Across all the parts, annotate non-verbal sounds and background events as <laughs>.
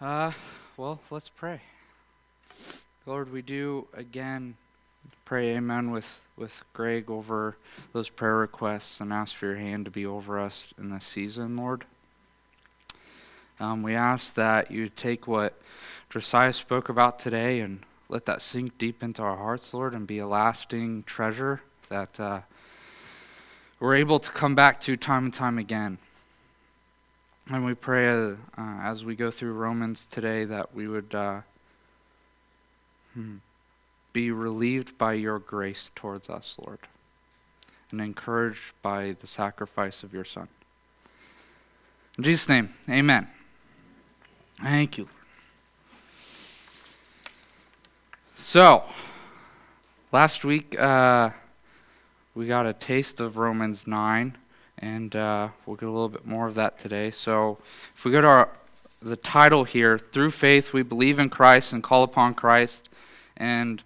Uh, well, let's pray. Lord, we do again pray amen with, with Greg over those prayer requests and ask for your hand to be over us in this season, Lord. Um, we ask that you take what Josiah spoke about today and let that sink deep into our hearts, Lord, and be a lasting treasure that uh, we're able to come back to time and time again. And we pray uh, uh, as we go through Romans today that we would uh, hmm, be relieved by your grace towards us, Lord, and encouraged by the sacrifice of your Son. In Jesus' name, amen. Thank you. So, last week uh, we got a taste of Romans 9 and uh, we'll get a little bit more of that today. So, if we go to our, the title here, through faith we believe in Christ and call upon Christ, and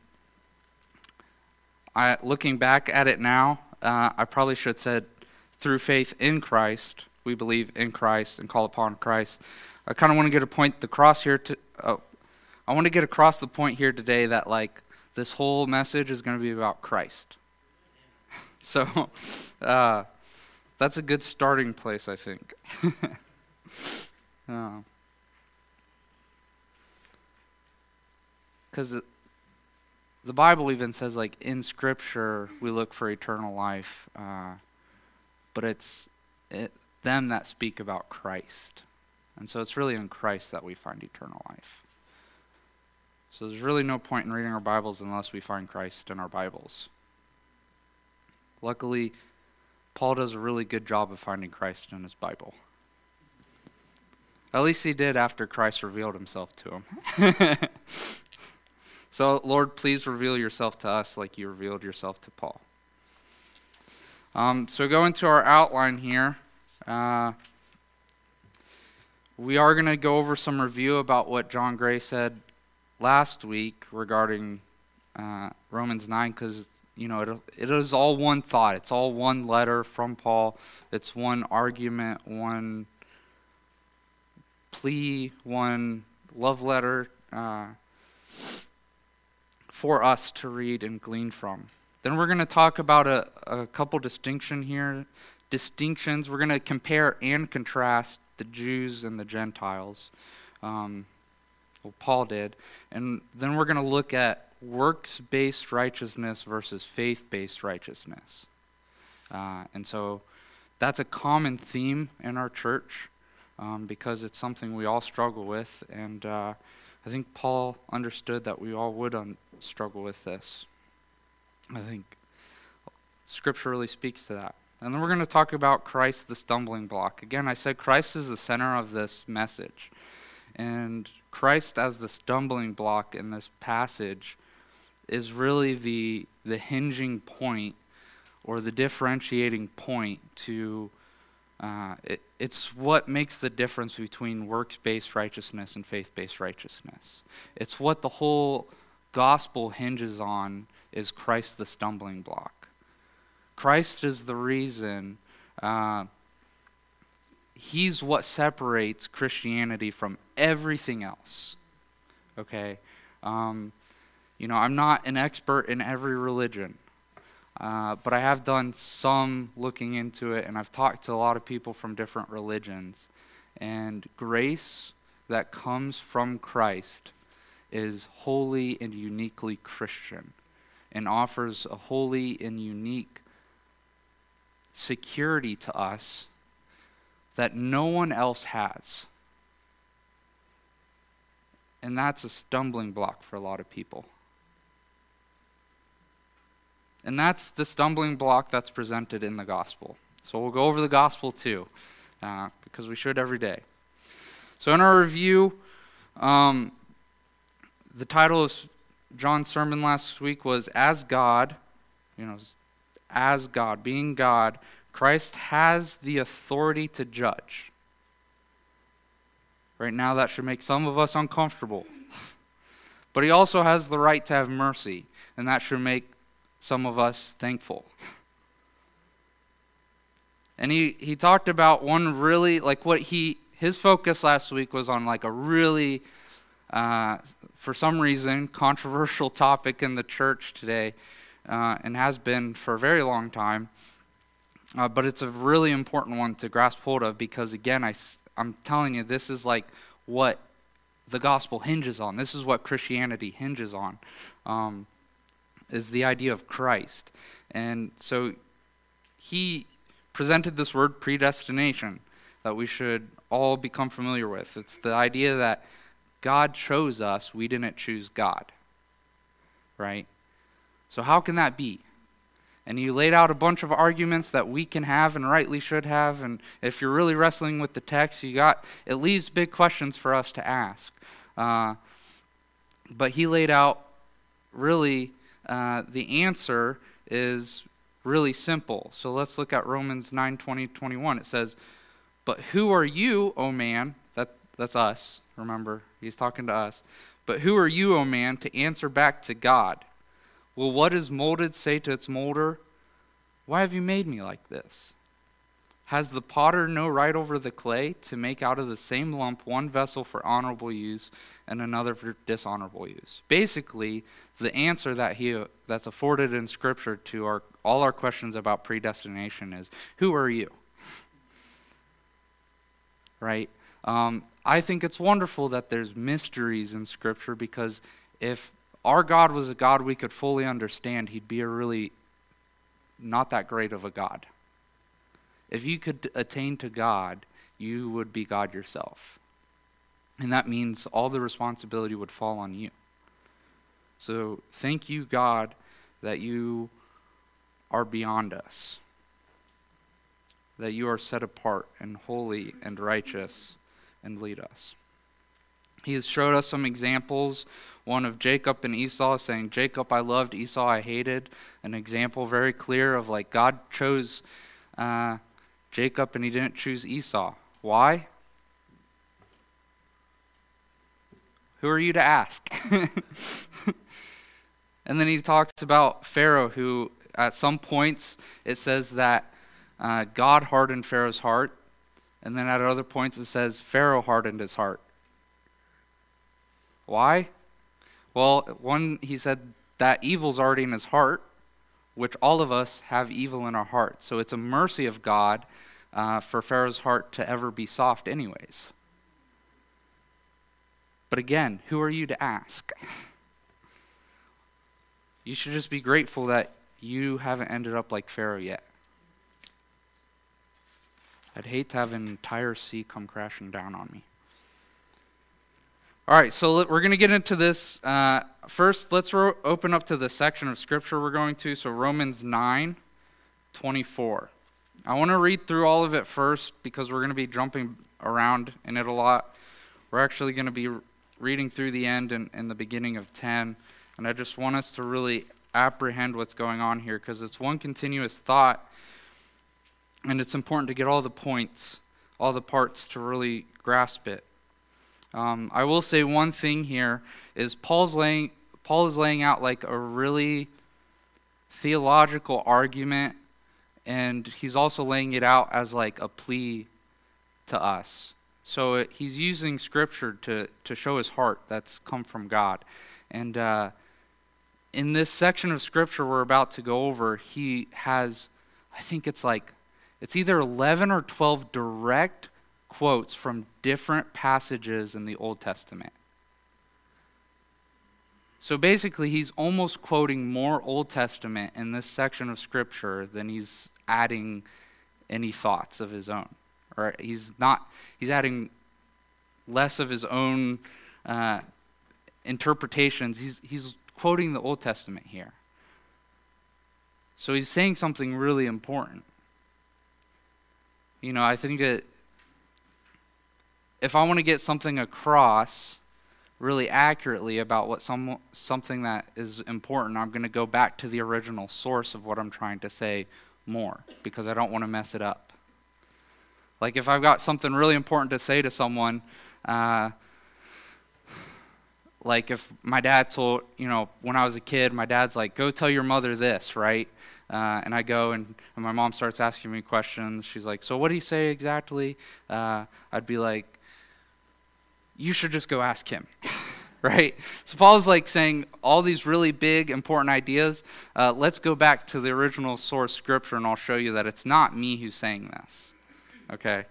I, looking back at it now, uh, I probably should have said, through faith in Christ we believe in Christ and call upon Christ. I kind of want to get a point the cross here to. Uh, I want to get across the point here today that like this whole message is going to be about Christ. <laughs> so. Uh, that's a good starting place, I think. <laughs> Because the Bible even says, like, in Scripture, we look for eternal life, uh, but it's it, them that speak about Christ. And so it's really in Christ that we find eternal life. So there's really no point in reading our Bibles unless we find Christ in our Bibles. Luckily, Paul does a really good job of finding Christ in his Bible. At least he did after Christ revealed himself to him. <laughs> so, Lord, please reveal yourself to us like you revealed yourself to Paul. Um, so, going to our outline here. Uh, we are going to go over some review about what John Gray said last week regarding uh, Romans 9 because you know, it, it is all one thought. It's all one letter from Paul. It's one argument, one plea, one love letter uh, for us to read and glean from. Then we're going to talk about a, a couple distinction here, distinctions. We're going to compare and contrast the Jews and the Gentiles. Um, well, Paul did. And then we're going to look at works based righteousness versus faith based righteousness. Uh, and so that's a common theme in our church um, because it's something we all struggle with. And uh, I think Paul understood that we all would un- struggle with this. I think Scripture really speaks to that. And then we're going to talk about Christ, the stumbling block. Again, I said Christ is the center of this message. And Christ as the stumbling block in this passage is really the the hinging point or the differentiating point to uh, it, it's what makes the difference between works-based righteousness and faith-based righteousness. It's what the whole gospel hinges on is Christ the stumbling block. Christ is the reason. Uh, he's what separates Christianity from everything else. Okay. Um, you know, I'm not an expert in every religion, uh, but I have done some looking into it, and I've talked to a lot of people from different religions. And grace that comes from Christ is wholly and uniquely Christian and offers a holy and unique security to us that no one else has. And that's a stumbling block for a lot of people. And that's the stumbling block that's presented in the gospel. So we'll go over the gospel too, uh, because we should every day. So in our review, um, the title of John's sermon last week was As God, you know, as God, being God, Christ has the authority to judge. Right now, that should make some of us uncomfortable. <laughs> But he also has the right to have mercy, and that should make some of us thankful. And he, he talked about one really, like what he his focus last week was on like a really, uh, for some reason, controversial <laughs> topic in the church today, uh, and has been for a very long time. Uh, but it's a really important one to grasp hold of because, again, I, I'm telling you, this is like what the gospel hinges on. This is what Christianity hinges on, um, is the idea of Christ. And so he presented this word predestination that we should all become familiar with. It's the idea that God chose us, we didn't choose God. Right? So, how can that be? And he laid out a bunch of arguments that we can have and rightly should have. And if you're really wrestling with the text, you got it leaves big questions for us to ask. Uh, but he laid out really uh, the answer is really simple. So let's look at Romans 9 20, 21. It says, But who are you, O man? That, that's us. Remember, he's talking to us. But who are you, O man, to answer back to God? Will what is molded say to its molder, Why have you made me like this? Has the potter no right over the clay to make out of the same lump one vessel for honorable use and another for dishonorable use? Basically, the answer that he that's afforded in Scripture to our all our questions about predestination is, "Who are you?" Right? Um, I think it's wonderful that there's mysteries in Scripture because if our God was a God we could fully understand, he'd be a really not that great of a God. If you could attain to God, you would be God yourself. And that means all the responsibility would fall on you. So thank you, God, that you are beyond us, that you are set apart and holy and righteous and lead us. He has showed us some examples one of Jacob and Esau saying, Jacob I loved, Esau I hated. An example very clear of like God chose uh, Jacob and he didn't choose Esau. Why? Who are you to ask? <laughs> and then he talks about Pharaoh, who at some points it says that uh, God hardened Pharaoh's heart. And then at other points it says Pharaoh hardened his heart. Why? Well, one, he said that evil's already in his heart, which all of us have evil in our hearts. So it's a mercy of God uh, for Pharaoh's heart to ever be soft, anyways. But again, who are you to ask? You should just be grateful that you haven't ended up like Pharaoh yet. I'd hate to have an entire sea come crashing down on me. All right, so we're going to get into this. Uh, first, let's ro- open up to the section of Scripture we're going to. So, Romans 9 24. I want to read through all of it first because we're going to be jumping around in it a lot. We're actually going to be reading through the end and, and the beginning of 10. And I just want us to really apprehend what's going on here because it's one continuous thought. And it's important to get all the points, all the parts to really grasp it. Um, I will say one thing here is Paul's laying Paul is laying out like a really theological argument, and he's also laying it out as like a plea to us. So it, he's using scripture to to show his heart that's come from God, and uh, in this section of scripture we're about to go over, he has, I think it's like, it's either eleven or twelve direct quotes from different passages in the Old Testament. So basically, he's almost quoting more Old Testament in this section of Scripture than he's adding any thoughts of his own. Or he's not, he's adding less of his own uh, interpretations. He's, he's quoting the Old Testament here. So he's saying something really important. You know, I think that if I want to get something across really accurately about what some something that is important, I'm going to go back to the original source of what I'm trying to say more because I don't want to mess it up. Like if I've got something really important to say to someone, uh, like if my dad told, you know, when I was a kid, my dad's like, "Go tell your mother this," right? uh, and I go and, and, my mom starts asking me questions. She's like, "So what do you say exactly?" Uh, I'd be like, "You should just go ask him." <laughs> right? So Paul's like saying all these really big, important ideas. Uh, let's go back to the original source scripture, and I'll show you that it's not me who's saying this. Okay?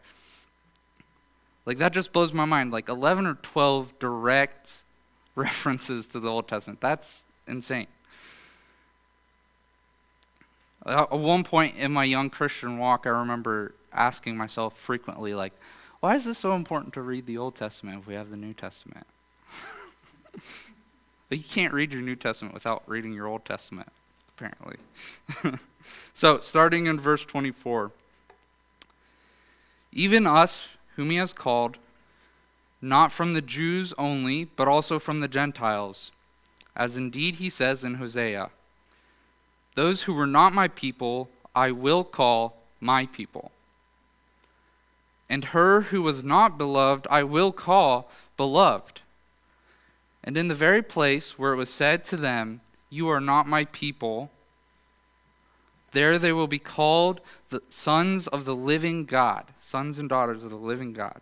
Like, that just blows my mind. Like, 11 or 12 direct <laughs> references to the Old Testament. That's insane. At one point in my young Christian walk, I remember asking myself frequently, like, why is this so important to read the Old Testament if we have the New Testament? <laughs> you can't read your New Testament without reading your Old Testament, apparently. <laughs> so, starting in verse 24 Even us, whom he has called, not from the Jews only, but also from the Gentiles, as indeed he says in Hosea Those who were not my people, I will call my people. And her who was not beloved, I will call beloved. And in the very place where it was said to them, You are not my people, there they will be called the sons of the living God, sons and daughters of the living God.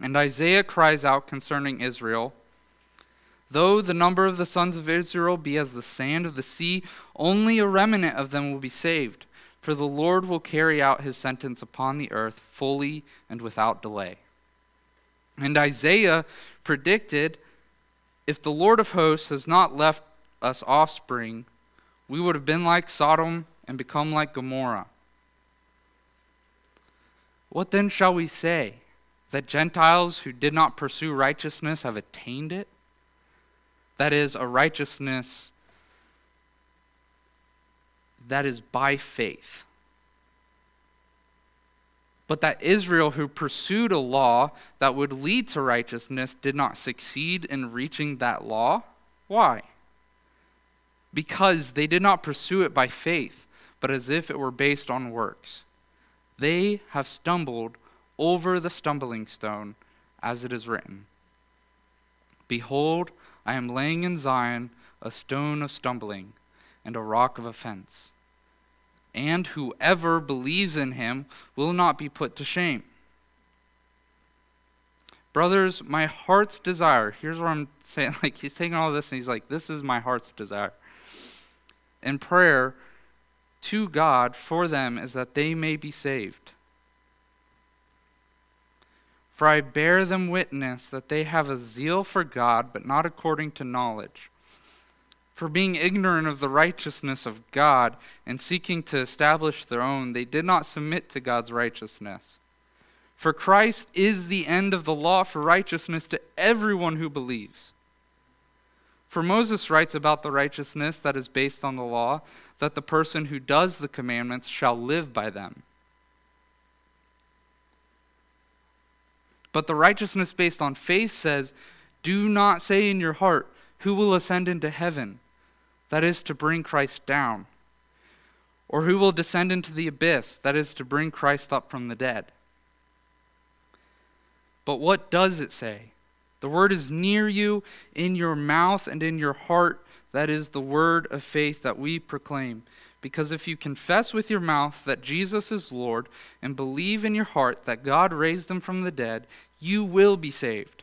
And Isaiah cries out concerning Israel Though the number of the sons of Israel be as the sand of the sea, only a remnant of them will be saved. For the Lord will carry out his sentence upon the earth fully and without delay. And Isaiah predicted if the Lord of hosts has not left us offspring, we would have been like Sodom and become like Gomorrah. What then shall we say? That Gentiles who did not pursue righteousness have attained it? That is, a righteousness that is by faith but that Israel, who pursued a law that would lead to righteousness, did not succeed in reaching that law. Why? Because they did not pursue it by faith, but as if it were based on works. They have stumbled over the stumbling stone, as it is written Behold, I am laying in Zion a stone of stumbling and a rock of offense and whoever believes in him will not be put to shame. Brothers, my heart's desire, here's what I'm saying. <laughs> Like, he's taking all this and he's like, this is my heart's desire. In prayer to God for them is that they may be saved. For I bear them witness that they have a zeal for God, but not according to knowledge. For being ignorant of the righteousness of God and seeking to establish their own, they did not submit to God's righteousness. For Christ is the end of the law for righteousness to everyone who believes. For Moses writes about the righteousness that is based on the law, that the person who does the commandments shall live by them. But the righteousness based on faith says, Do not say in your heart, Who will ascend into heaven? That is to bring Christ down? Or who will descend into the abyss, that is to bring Christ up from the dead? But what does it say? The word is near you, in your mouth and in your heart. That is the word of faith that we proclaim. Because if you confess with your mouth that Jesus is Lord and believe in your heart that God raised him from the dead, you will be saved.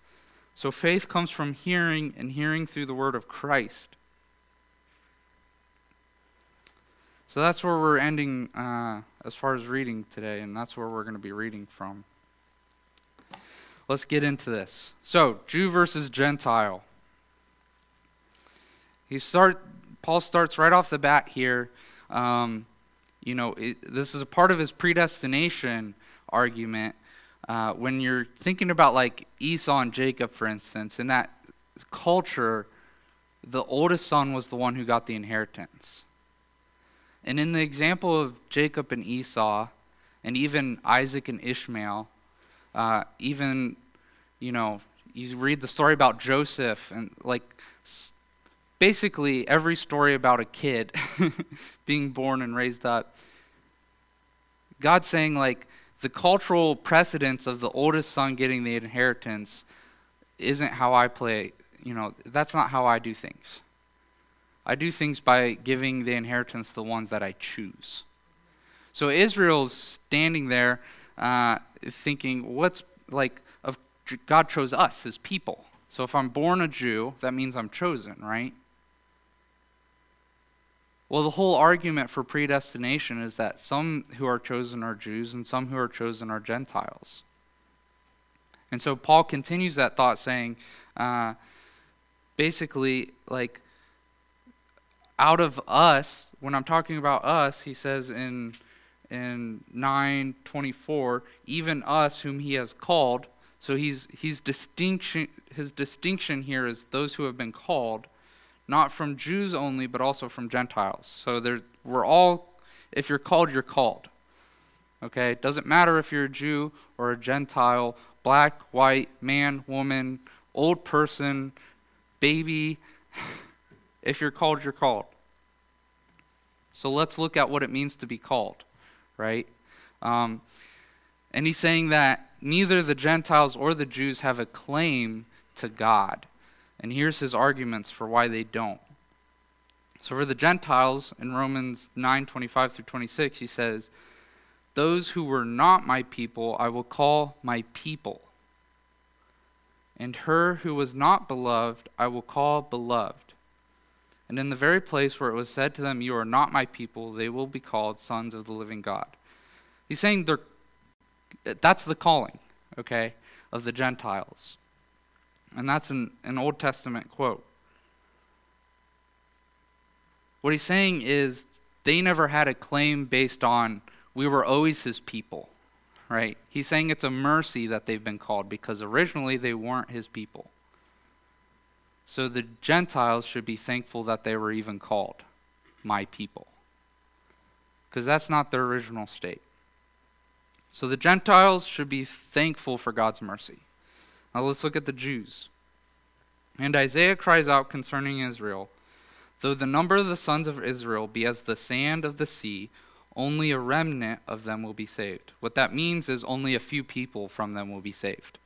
So faith comes from hearing, and hearing through the word of Christ. So that's where we're ending uh, as far as reading today, and that's where we're going to be reading from. Let's get into this. So, Jew versus Gentile. He start. Paul starts right off the bat here. Um, you know, it, this is a part of his predestination argument. Uh, when you're thinking about like Esau and Jacob, for instance, in that culture, the oldest son was the one who got the inheritance. And in the example of Jacob and Esau, and even Isaac and Ishmael, uh, even, you know, you read the story about Joseph, and like basically every story about a kid <laughs> being born and raised up. God's saying, like, the cultural precedence of the oldest son getting the inheritance isn't how I play. You know, that's not how I do things. I do things by giving the inheritance to the ones that I choose. So Israel's standing there uh, thinking, what's like, of, God chose us as people. So if I'm born a Jew, that means I'm chosen, right? Well, the whole argument for predestination is that some who are chosen are Jews and some who are chosen are Gentiles. And so Paul continues that thought saying, uh, basically, like, out of us, when I'm talking about us, he says in in 924, even us whom he has called. So he's he's distinction his distinction here is those who have been called, not from Jews only, but also from Gentiles. So there we're all if you're called, you're called. Okay? It doesn't matter if you're a Jew or a Gentile, black, white, man, woman, old person, baby. <laughs> If you're called, you're called. So let's look at what it means to be called, right? Um, and he's saying that neither the Gentiles or the Jews have a claim to God. And here's his arguments for why they don't. So for the Gentiles, in Romans 9 25 through 26, he says, Those who were not my people I will call my people. And her who was not beloved I will call beloved. And in the very place where it was said to them, You are not my people, they will be called sons of the living God. He's saying they're, that's the calling, okay, of the Gentiles. And that's an, an Old Testament quote. What he's saying is they never had a claim based on we were always his people, right? He's saying it's a mercy that they've been called because originally they weren't his people. So the Gentiles should be thankful that they were even called my people. Because that's not their original state. So the Gentiles should be thankful for God's mercy. Now let's look at the Jews. And Isaiah cries out concerning Israel Though the number of the sons of Israel be as the sand of the sea, only a remnant of them will be saved. What that means is only a few people from them will be saved.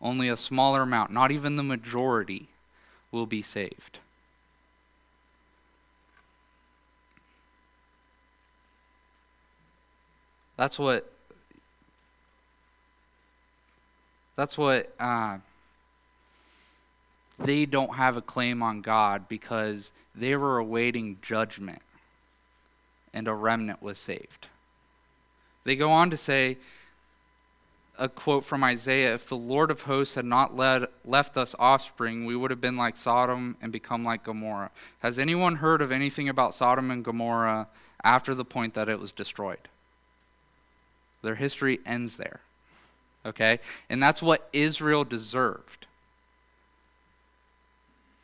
Only a smaller amount, not even the majority will be saved. That's what. That's what uh, they don't have a claim on God because they were awaiting judgment, and a remnant was saved. They go on to say, a quote from Isaiah If the Lord of hosts had not led, left us offspring, we would have been like Sodom and become like Gomorrah. Has anyone heard of anything about Sodom and Gomorrah after the point that it was destroyed? Their history ends there. Okay? And that's what Israel deserved.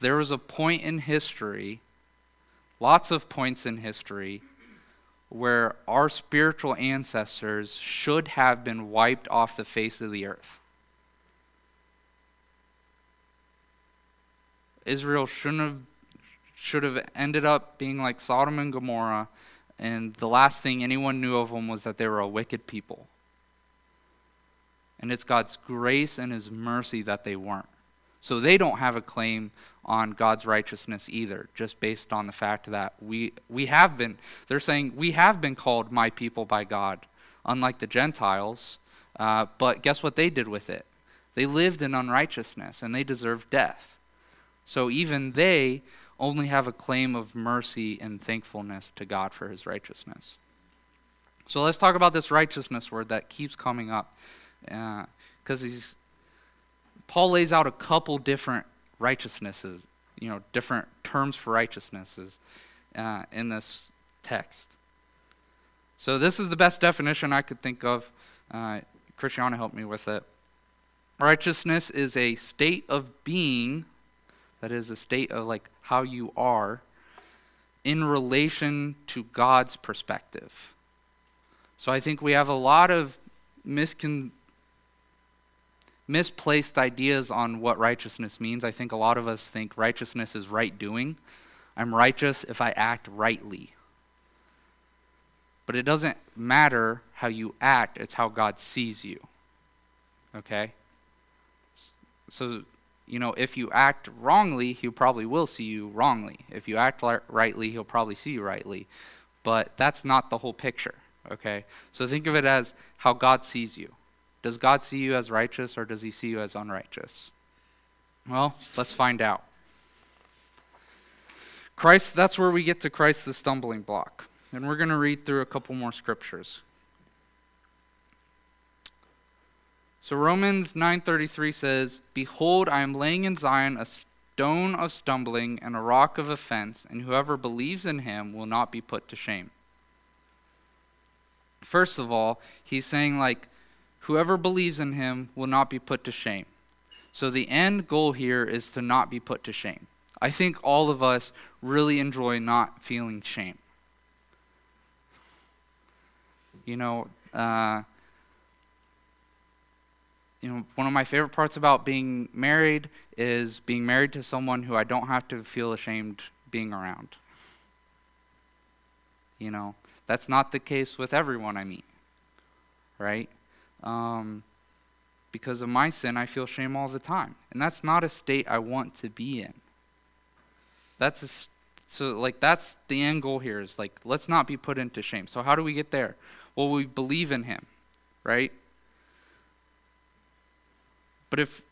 There was a point in history, lots of points in history, where our spiritual ancestors should have been wiped off the face of the earth. Israel shouldn't have should have ended up being like Sodom and Gomorrah, and the last thing anyone knew of them was that they were a wicked people. And it's God's grace and His mercy that they weren't. So they don't have a claim on God's righteousness either, just based on the fact that we, we have been, they're saying, we have been called my people by God, unlike the Gentiles. Uh, but guess what they did with it? They lived in unrighteousness and they deserved death. So even they only have a claim of mercy and thankfulness to God for his righteousness. So let's talk about this righteousness word that keeps coming up. Because uh, he's Paul lays out a couple different righteousnesses, you know, different terms for righteousnesses uh, in this text. So this is the best definition I could think of. Uh, Christiana helped me with it. Righteousness is a state of being, that is a state of like how you are, in relation to God's perspective. So I think we have a lot of miscon- misplaced ideas on what righteousness means. I think a lot of us think righteousness is right doing. I'm righteous if I act rightly. But it doesn't matter how you act, it's how God sees you. Okay? So, you know, if you act wrongly, he probably will see you wrongly. If you act rightly, he'll probably see you rightly. But that's not the whole picture. Okay? So think of it as how God sees you. Does God see you as righteous or does he see you as unrighteous? Well, let's find out. Christ, that's where we get to Christ the stumbling block. And we're going to read through a couple more scriptures. So Romans 9:33 says, "Behold, I am laying in Zion a stone of stumbling and a rock of offense, and whoever believes in him will not be put to shame." First of all, he's saying like Whoever believes in him will not be put to shame. So the end goal here is to not be put to shame. I think all of us really enjoy not feeling shame. You know, uh, you know, one of my favorite parts about being married is being married to someone who I don't have to feel ashamed being around. You know, that's not the case with everyone I meet, right? Um, because of my sin, I feel shame all the time. And that's not a state I want to be in. That's a, so like that's the end goal here is like let's not be put into shame. So how do we get there? Well, we believe in him, right? But if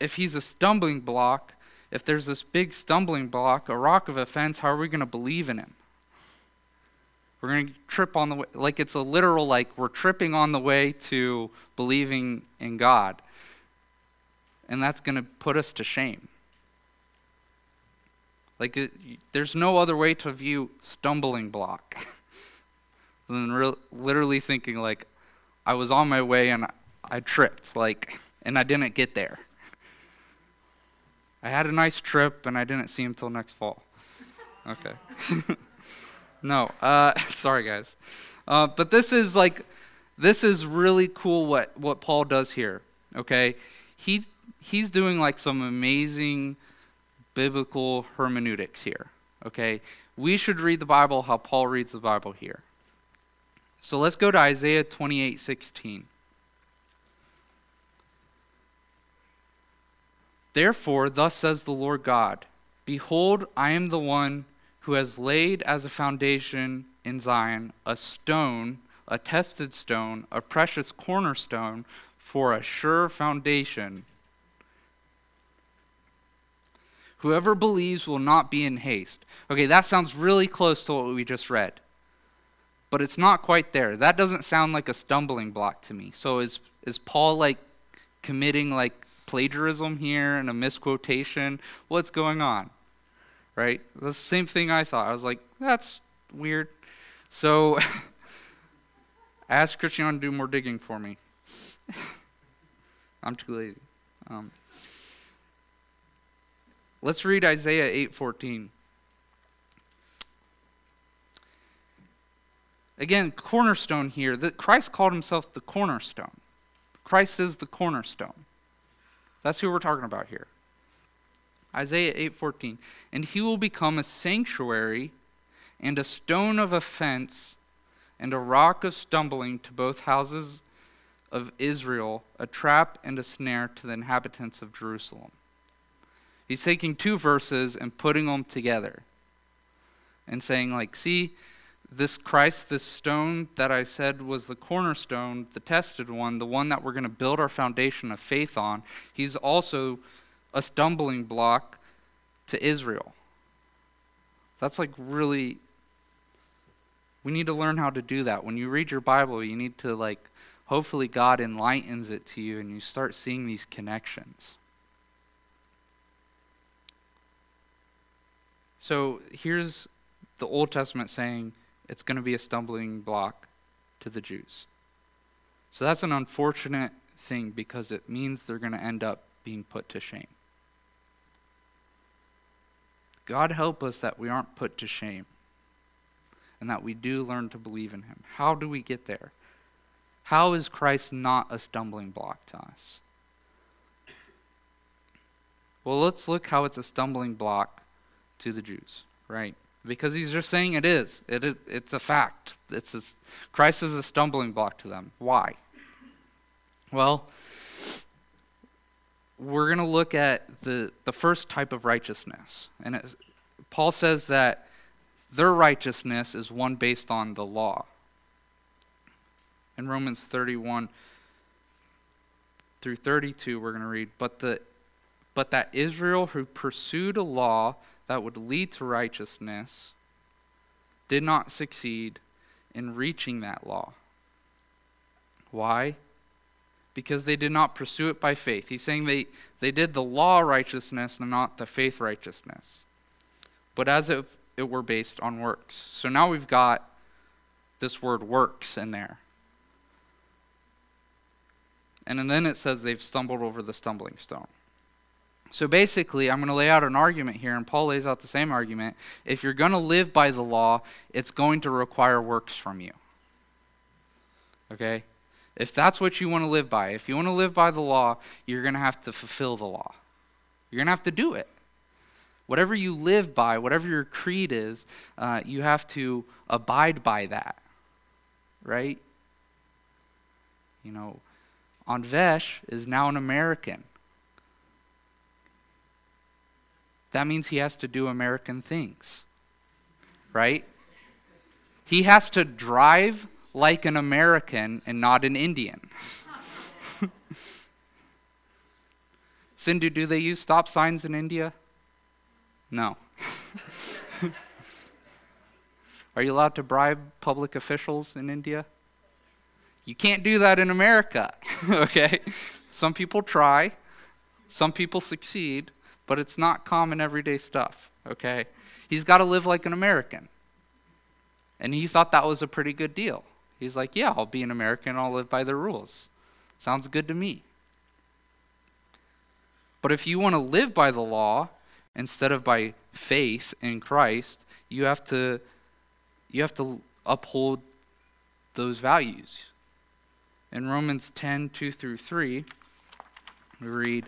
if he's a stumbling block, if there's this big stumbling block, a rock of offense, how are we going to believe in him? We're going to trip on the way, like it's a literal, like we're tripping on the way to believing in God. And that's going to put us to shame. Like, it, there's no other way to view stumbling block <laughs> than re- literally thinking, like, I was on my way and I, I tripped, like, and I didn't get there. I had a nice trip and I didn't see him till next fall. Okay. <laughs> No, uh, <laughs> sorry guys. Uh, but this is like, this is really cool what, what Paul does here. Okay, he he's doing like some amazing biblical hermeneutics here. Okay, we should read the Bible how Paul reads the Bible here. So let's go to Isaiah 28 16. Therefore, thus says the Lord God Behold, I am the one who has laid as a foundation in Zion a stone, a tested stone, a precious cornerstone for a sure foundation. Whoever believes will not be in haste. Okay, that sounds really close to what we just read. But it's not quite there. That doesn't sound like a stumbling block to me. So is is Paul like committing like plagiarism here and a misquotation? What's going on? Right? The same thing I thought. I was like, that's weird. So <laughs> I asked Christian to do more digging for me. <laughs> I'm too lazy. Um, let's read Isaiah 8:14. Again, cornerstone here. Christ called himself the cornerstone. Christ is the cornerstone. That's who we're talking about here. Isaiah 8:14, and he will become a sanctuary and a stone of offense and a rock of stumbling to both houses of Israel, a trap and a snare to the inhabitants of Jerusalem. He's taking two verses and putting them together and saying like, see, this Christ, this stone that I said was the cornerstone, the tested one, the one that we're going to build our foundation of faith on, he's also a stumbling block to Israel. That's like really we need to learn how to do that. When you read your Bible, you need to like hopefully God enlightens it to you and you start seeing these connections. So here's the Old Testament saying it's going to be a stumbling block to the Jews. So that's an unfortunate thing because it means they're going to end up being put to shame. God help us that we aren't put to shame and that we do learn to believe in Him. How do we get there? How is Christ not a stumbling block to us? Well, let's look how it's a stumbling block to the Jews, right? Because he's just saying it is. It is it's a fact. It's a, Christ is a stumbling block to them. Why? Well, we're going to look at the, the first type of righteousness. And it, Paul says that their righteousness is one based on the law. In Romans 31 through 32, we're going to read, but, the, but that Israel who pursued a law that would lead to righteousness did not succeed in reaching that law. Why? Because they did not pursue it by faith. He's saying they, they did the law righteousness and not the faith righteousness, but as if it were based on works. So now we've got this word works in there. And then it says they've stumbled over the stumbling stone. So basically, I'm going to lay out an argument here, and Paul lays out the same argument. If you're going to live by the law, it's going to require works from you. Okay? If that's what you want to live by, if you want to live by the law, you're going to have to fulfill the law. You're going to have to do it. Whatever you live by, whatever your creed is, uh, you have to abide by that. Right? You know, Anvesh is now an American. That means he has to do American things. Right? He has to drive like an American and not an Indian. <laughs> Sindhu, do they use stop signs in India? No. <laughs> Are you allowed to bribe public officials in India? You can't do that in America, <laughs> okay? Some people try, some people succeed, but it's not common everyday stuff, okay? He's got to live like an American. And he thought that was a pretty good deal. He's like, Yeah, I'll be an American, and I'll live by the rules. Sounds good to me. But if you want to live by the law instead of by faith in Christ, you have to you have to uphold those values. In Romans 10, 2 through 3, we read,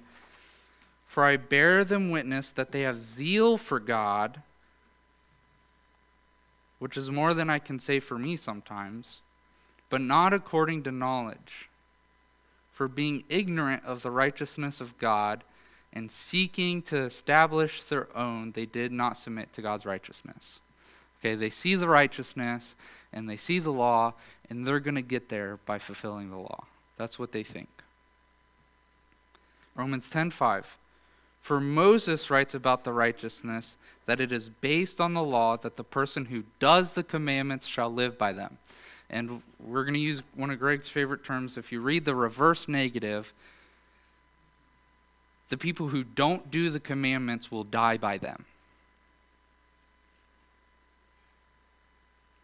For I bear them witness that they have zeal for God, which is more than I can say for me sometimes but not according to knowledge. For being ignorant of the righteousness of God and seeking to establish their own, they did not submit to God's righteousness. Okay, they see the righteousness and they see the law, and they're going to get there by fulfilling the law. That's what they think. Romans 10:5 For Moses writes about the righteousness that it is based on the law that the person who does the commandments shall live by them. And we're going to use one of Greg's favorite terms. If you read the reverse negative, the people who don't do the commandments will die by them.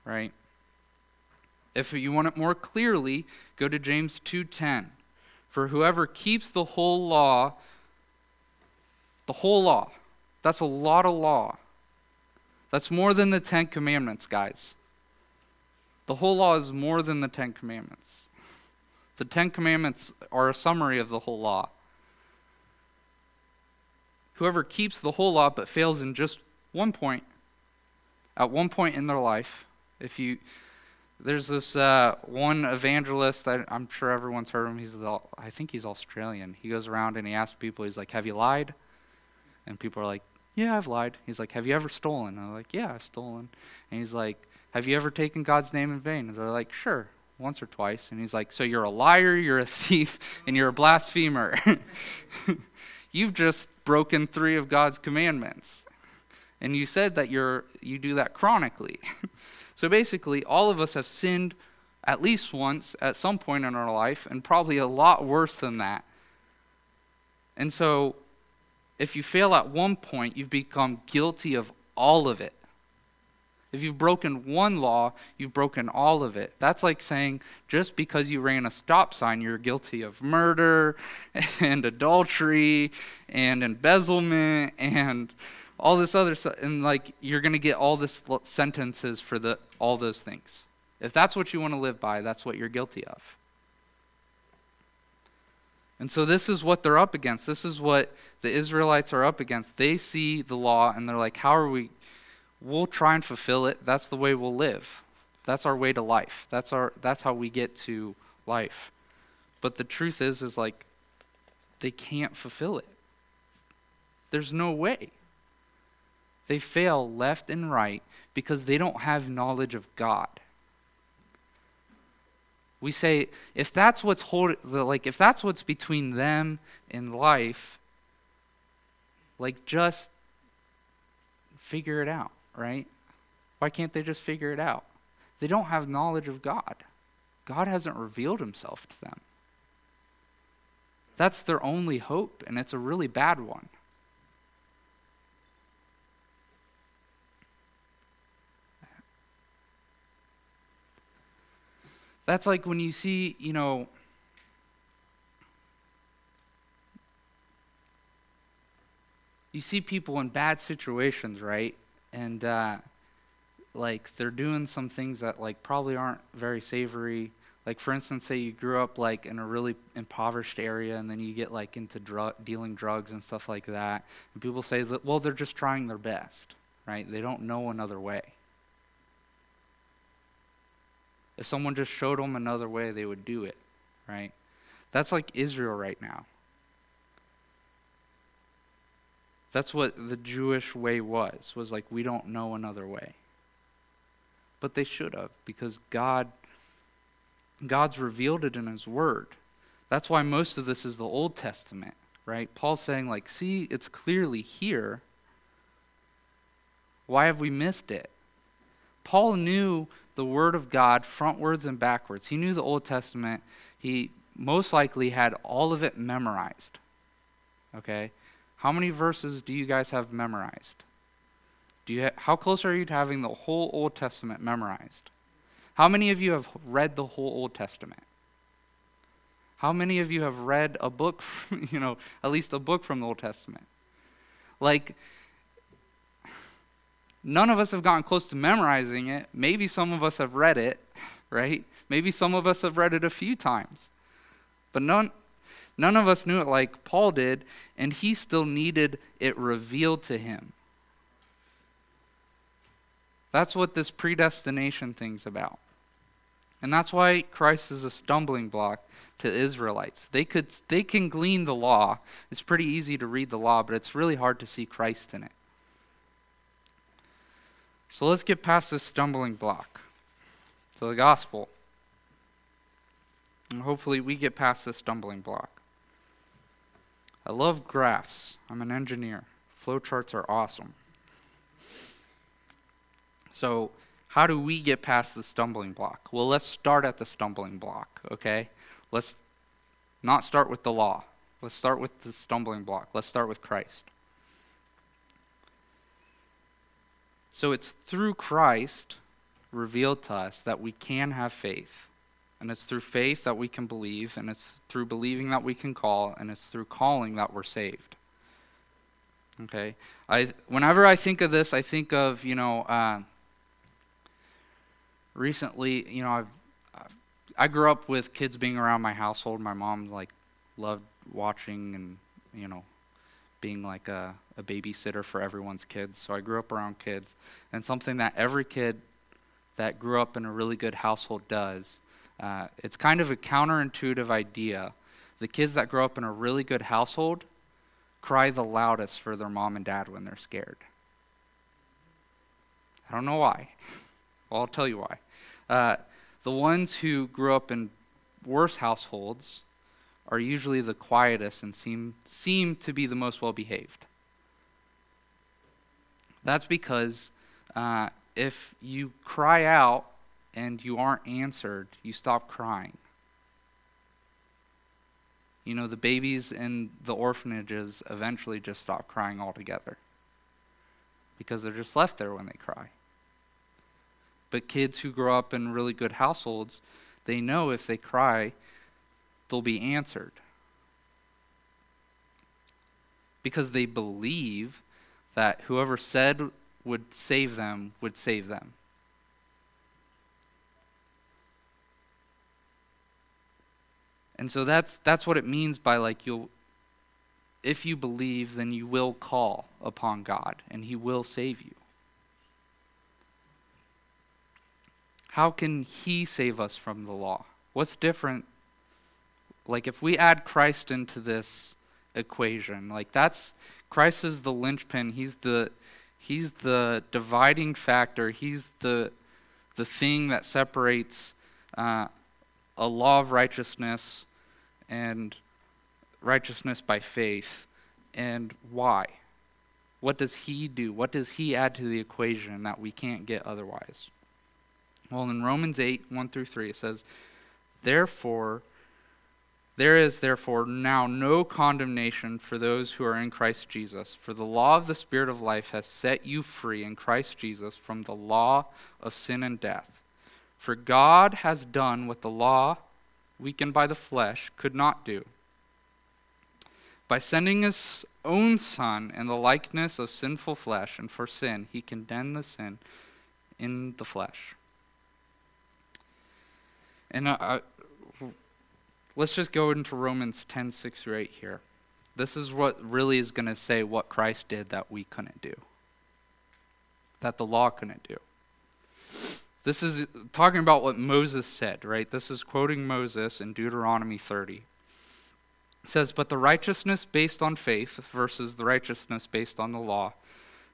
Right? If you want it more clearly, go to James 2:10. For whoever keeps the whole law, the whole law, that's a lot of law. That's more than the 10 commandments, guys. The whole law is more than the Ten Commandments. The Ten Commandments are a summary of the whole law. Whoever keeps the whole law but fails in just one point, at one point in their life, if you there's this uh, one evangelist that I'm sure everyone's heard of him. He's I think he's Australian. He goes around and he asks people. He's like, "Have you lied?" And people are like, "Yeah, I've lied." He's like, "Have you ever stolen?" And they're like, "Yeah, I've stolen." And he's like, have you ever taken God's name in vain? And they're like, Sure, once or twice. And he's like, So you're a liar, you're a thief, <laughs> and you're a blasphemer. <laughs> You've just broken three of God's commandments. And you said that you're you do that chronically. <laughs> so basically, all of us have sinned at least once at some point in our life, and probably a lot worse than that. And so, if you fail at one point, you've become guilty of all of it. If you've broken one law, you've broken all of it. That's like saying just because you ran a stop sign, you're guilty of murder <laughs> and adultery and embezzlement and all this other stuff. And like you're going to get all this sentences for the, all those things. If that's what you want to live by, that's what you're guilty of. And so this is what they're up against. This is what the Israelites are up against. They see the law and they're like, how are we we'll try and fulfill it. That's the way we'll live. That's our way to life. That's our that's how we get to life. But the truth is is like they can't fulfill it. There's no way. They fail left and right because they don't have knowledge of God. We say if that's what's holding like if that's what's between them and life like just figure it out right? Why can't they just figure it out? They don't have knowledge of God. God hasn't revealed himself to them. That's their only hope, and it's a really bad one. That's like when you see, you know, you see people in bad situations, right? And uh, like they're doing some things that like probably aren't very savory. Like for instance say you grew up like in a really impoverished area and then you get like into drug dealing drugs and stuff like that and people say that well they're just trying their best right? They don't know another way. If someone just showed them another way they would do it right? That's like israel right now That's what the Jewish way was, was like, we don't know another way. But they should have, because God, God's revealed it in His Word. That's why most of this is the Old Testament, right? Paul's saying, like, see, it's clearly here. Why have we missed it? Paul knew the Word of God frontwards and backwards. He knew the Old Testament. He most likely had all of it memorized. Okay? How many verses do you guys have memorized? Do you ha- how close are you to having the whole Old Testament memorized? How many of you have read the whole Old Testament? How many of you have read a book, <laughs> you know, at least a book from the Old Testament? Like, none of us have gotten close to memorizing it. Maybe some of us have read it, <laughs> right? Maybe some of us have read it a few times. But none, None of us knew it like Paul did, and he still needed it revealed to him. That's what this predestination thing's about. And that's why Christ is a stumbling block to Israelites. They could they can glean the law. It's pretty easy to read the law, but it's really hard to see Christ in it. So let's get past this stumbling block to the gospel. And hopefully we get past this stumbling block. I love graphs. I'm an engineer. Flowcharts are awesome. So, how do we get past the stumbling block? Well, let's start at the stumbling block, okay? Let's not start with the law. Let's start with the stumbling block. Let's start with Christ. So, it's through Christ revealed to us that we can have faith. And it's through faith that we can believe, and it's through believing that we can call, and it's through calling that we're saved. Okay? I, whenever I think of this, I think of, you know, uh, recently, you know, I've, I grew up with kids being around my household. My mom, like, loved watching and, you know, being like a, a babysitter for everyone's kids. So I grew up around kids. And something that every kid that grew up in a really good household does uh, it's kind of a counterintuitive idea. The kids that grow up in a really good household cry the loudest for their mom and dad when they're scared. I don't know why. <laughs> Well, I'll tell you why. Uh, the ones who grew up in worse households are usually the quietest and seem, seem to be the most well behaved. That's because uh, if you cry out and you aren't answered, you stop crying. You know, the babies in the orphanages eventually just stop crying altogether because they're just left there when they cry. But kids who grow up in really good households, they know if they cry, they'll be answered. Because they believe that whoever said would save them would save them. And so that's that's what it means by like you'll if you believe then you will call upon God and he will save you. How can he save us from the law? What's different like if we add Christ into this equation, like that's Christ is the linchpin. He's the he's the dividing factor. He's the the thing that separates uh, a law of righteousness and righteousness by faith. And why? What does he do? What does he add to the equation that we can't get otherwise? Well, in Romans 8, 1 through 3, it says, Therefore, there is therefore now no condemnation for those who are in Christ Jesus, for the law of the Spirit of life has set you free in Christ Jesus from the law of sin and death. For God has done what the law, weakened by the flesh, could not do. By sending his own Son in the likeness of sinful flesh, and for sin, he condemned the sin in the flesh. And uh, Let's just go into Romans 10 6 through 8 here. This is what really is going to say what Christ did that we couldn't do, that the law couldn't do. This is talking about what Moses said, right? This is quoting Moses in Deuteronomy 30. It says, But the righteousness based on faith versus the righteousness based on the law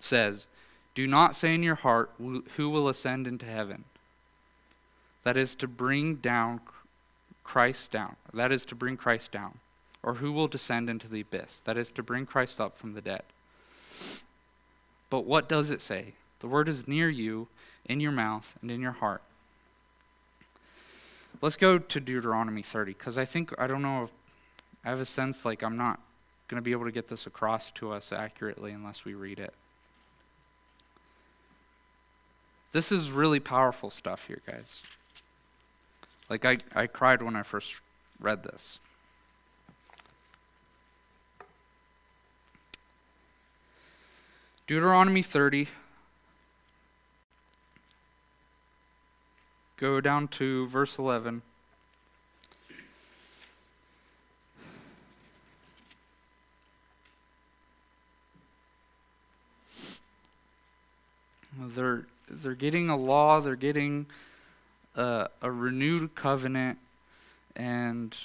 says, Do not say in your heart, Who will ascend into heaven? That is to bring down Christ down. That is to bring Christ down. Or who will descend into the abyss? That is to bring Christ up from the dead. But what does it say? The word is near you, in your mouth, and in your heart. Let's go to Deuteronomy 30, because I think, I don't know if, I have a sense like I'm not going to be able to get this across to us accurately unless we read it. This is really powerful stuff here, guys. Like, I, I cried when I first read this. Deuteronomy 30. Go down to verse 11. They're, they're getting a law, they're getting a, a renewed covenant, and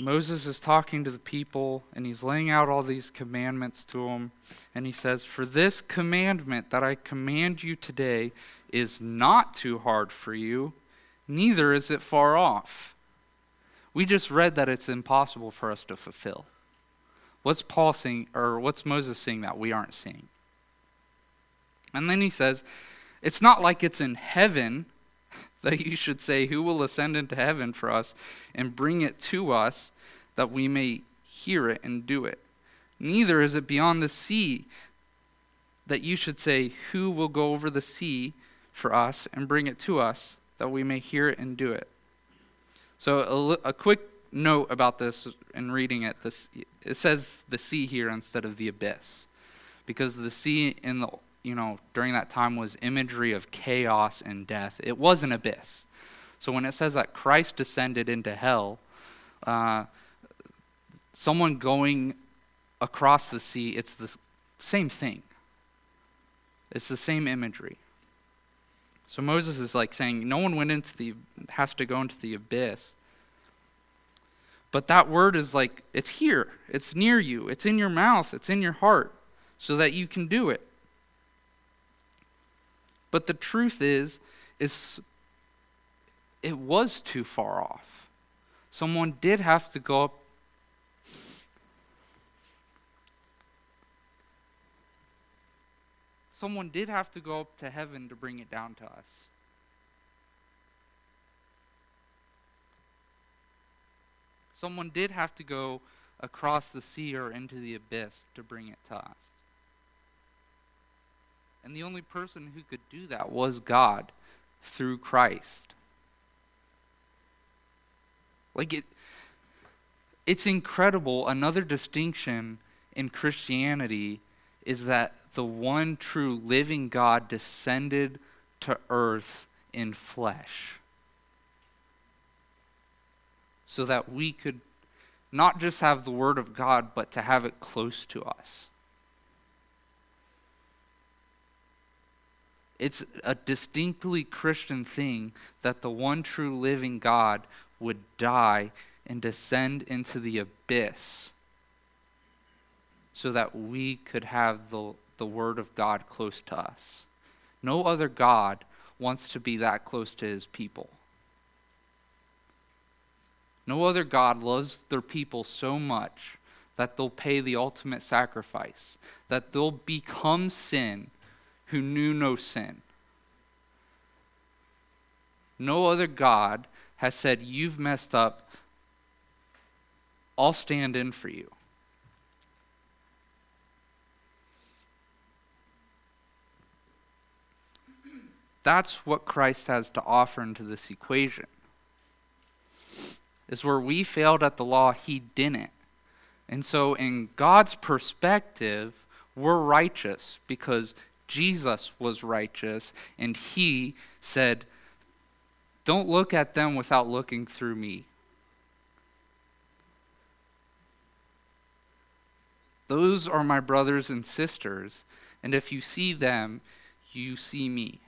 Moses is talking to the people and he's laying out all these commandments to them. And he says, For this commandment that I command you today is not too hard for you, neither is it far off. We just read that it's impossible for us to fulfill. What's Paul saying, or what's Moses saying that we aren't seeing? And then he says, It's not like it's in heaven <laughs> that you should say, Who will ascend into heaven for us and bring it to us that we may hear it and do it? Neither is it beyond the sea that you should say, Who will go over the sea for us and bring it to us that we may hear it and do it? So, a, a quick note about this in reading it this, it says the sea here instead of the abyss. Because the sea in the you know, during that time was imagery of chaos and death. It was an abyss. So when it says that Christ descended into hell, uh, someone going across the sea, it's the same thing. It's the same imagery. So Moses is like saying, no one went into the, has to go into the abyss. But that word is like, it's here, it's near you, it's in your mouth, it's in your heart, so that you can do it. But the truth is, is it was too far off. Someone did have to go up. someone did have to go up to heaven to bring it down to us. Someone did have to go across the sea or into the abyss to bring it to us. And the only person who could do that was God through Christ. Like it it's incredible. Another distinction in Christianity is that the one true living God descended to earth in flesh so that we could not just have the Word of God, but to have it close to us. It's a distinctly Christian thing that the one true living God would die and descend into the abyss so that we could have the, the Word of God close to us. No other God wants to be that close to his people. No other God loves their people so much that they'll pay the ultimate sacrifice, that they'll become sin who knew no sin. No other God has said, You've messed up, I'll stand in for you. That's what Christ has to offer into this equation. Is where we failed at the law, he didn't. And so, in God's perspective, we're righteous because Jesus was righteous and he said, Don't look at them without looking through me. Those are my brothers and sisters, and if you see them, you see me.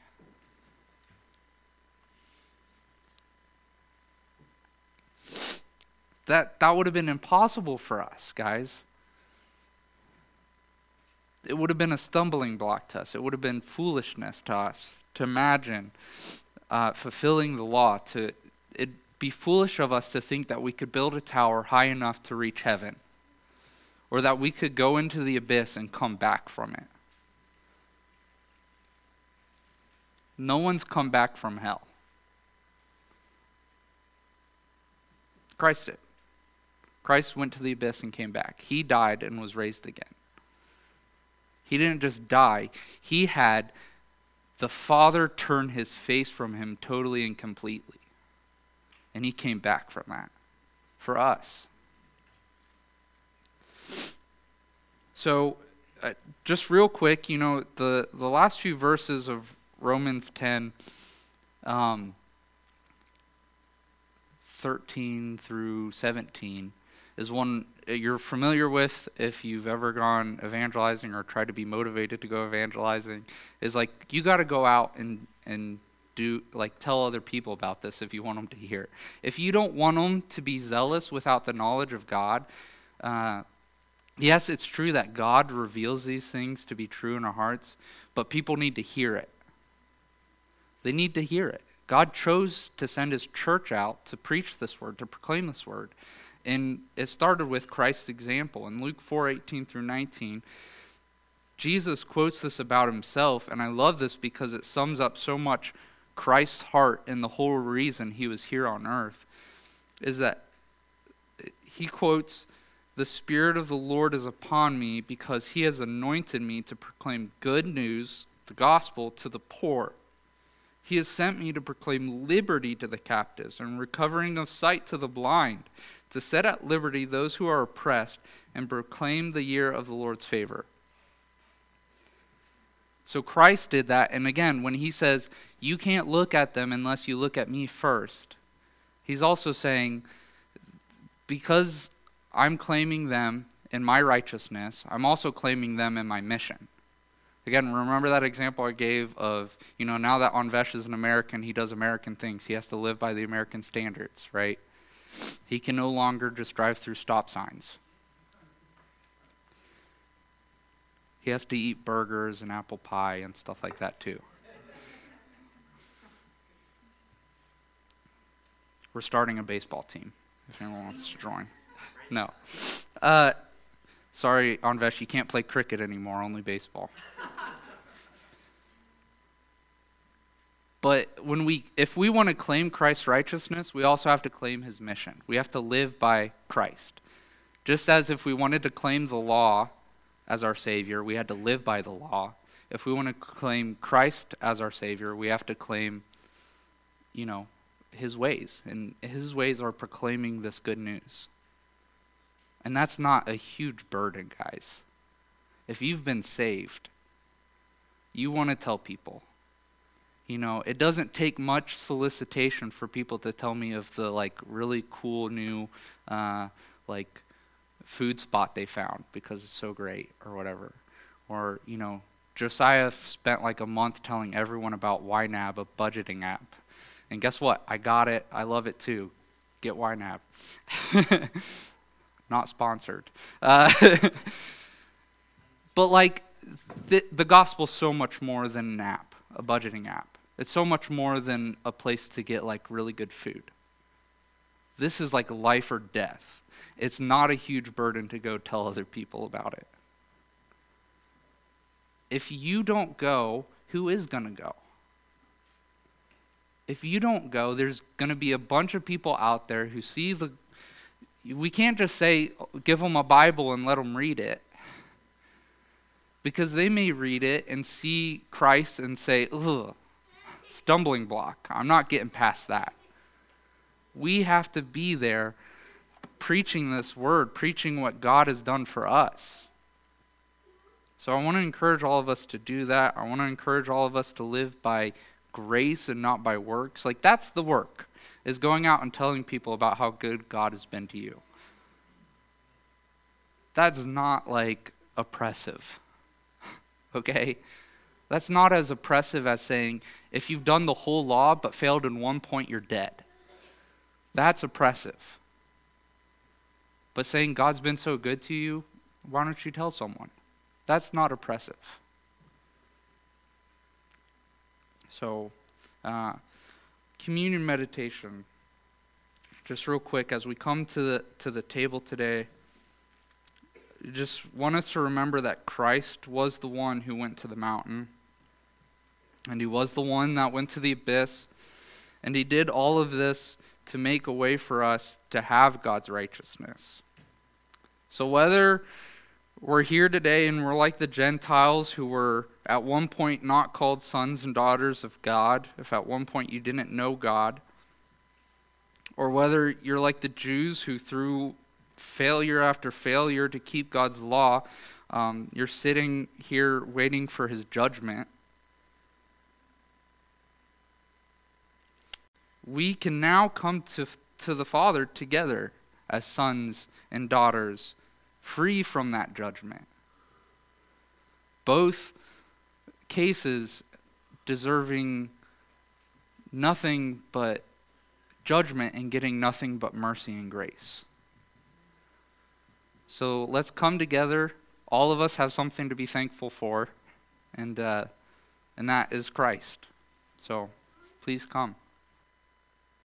That, that would have been impossible for us, guys. It would have been a stumbling block to us. It would have been foolishness to us to imagine uh, fulfilling the law. To it'd be foolish of us to think that we could build a tower high enough to reach heaven, or that we could go into the abyss and come back from it. No one's come back from hell. Christ did. Christ went to the abyss and came back. He died and was raised again. He didn't just die, he had the Father turn his face from him totally and completely. And he came back from that for us. So, uh, just real quick, you know, the, the last few verses of Romans 10, um, 13 through 17 is one you're familiar with if you've ever gone evangelizing or tried to be motivated to go evangelizing is like you got to go out and and do like tell other people about this if you want them to hear if you don't want them to be zealous without the knowledge of god uh, yes it's true that god reveals these things to be true in our hearts but people need to hear it. They need to hear it. God chose to send his church out to preach this word to proclaim this word and it started with Christ's example. In Luke 4 18 through 19, Jesus quotes this about himself, and I love this because it sums up so much Christ's heart and the whole reason he was here on earth. Is that he quotes, The Spirit of the Lord is upon me because he has anointed me to proclaim good news, the gospel, to the poor. He has sent me to proclaim liberty to the captives and recovering of sight to the blind, to set at liberty those who are oppressed, and proclaim the year of the Lord's favor. So Christ did that. And again, when he says, You can't look at them unless you look at me first, he's also saying, Because I'm claiming them in my righteousness, I'm also claiming them in my mission. Again, remember that example I gave of, you know, now that Anvesh is an American, he does American things. He has to live by the American standards, right? He can no longer just drive through stop signs. He has to eat burgers and apple pie and stuff like that too. We're starting a baseball team if anyone wants to join. No. Uh, sorry, Anvesh, you can't play cricket anymore, only baseball. But when we, if we want to claim Christ's righteousness, we also have to claim his mission. We have to live by Christ. Just as if we wanted to claim the law as our Savior, we had to live by the law. If we want to claim Christ as our Savior, we have to claim, you know, his ways. And his ways are proclaiming this good news. And that's not a huge burden, guys. If you've been saved, you want to tell people you know, it doesn't take much solicitation for people to tell me of the like really cool new uh, like food spot they found because it's so great or whatever. Or, you know, Josiah spent like a month telling everyone about YNAB, a budgeting app. And guess what? I got it. I love it too. Get YNAB. <laughs> Not sponsored. Uh, <laughs> but like, the, the gospel's so much more than an app, a budgeting app. It's so much more than a place to get like really good food. This is like life or death. It's not a huge burden to go tell other people about it. If you don't go, who is going to go? If you don't go, there's going to be a bunch of people out there who see the. We can't just say, give them a Bible and let them read it. Because they may read it and see Christ and say, ugh, stumbling block. I'm not getting past that. We have to be there preaching this word, preaching what God has done for us. So I want to encourage all of us to do that. I want to encourage all of us to live by grace and not by works. Like that's the work is going out and telling people about how good God has been to you. That's not like oppressive. <laughs> okay? That's not as oppressive as saying, if you've done the whole law but failed in one point, you're dead. That's oppressive. But saying God's been so good to you, why don't you tell someone? That's not oppressive. So, uh, communion meditation. Just real quick, as we come to the to the table today, just want us to remember that Christ was the one who went to the mountain. And he was the one that went to the abyss. And he did all of this to make a way for us to have God's righteousness. So whether we're here today and we're like the Gentiles who were at one point not called sons and daughters of God, if at one point you didn't know God, or whether you're like the Jews who, through failure after failure to keep God's law, um, you're sitting here waiting for his judgment. we can now come to, to the Father together as sons and daughters, free from that judgment. Both cases deserving nothing but judgment and getting nothing but mercy and grace. So let's come together. All of us have something to be thankful for, and, uh, and that is Christ. So please come.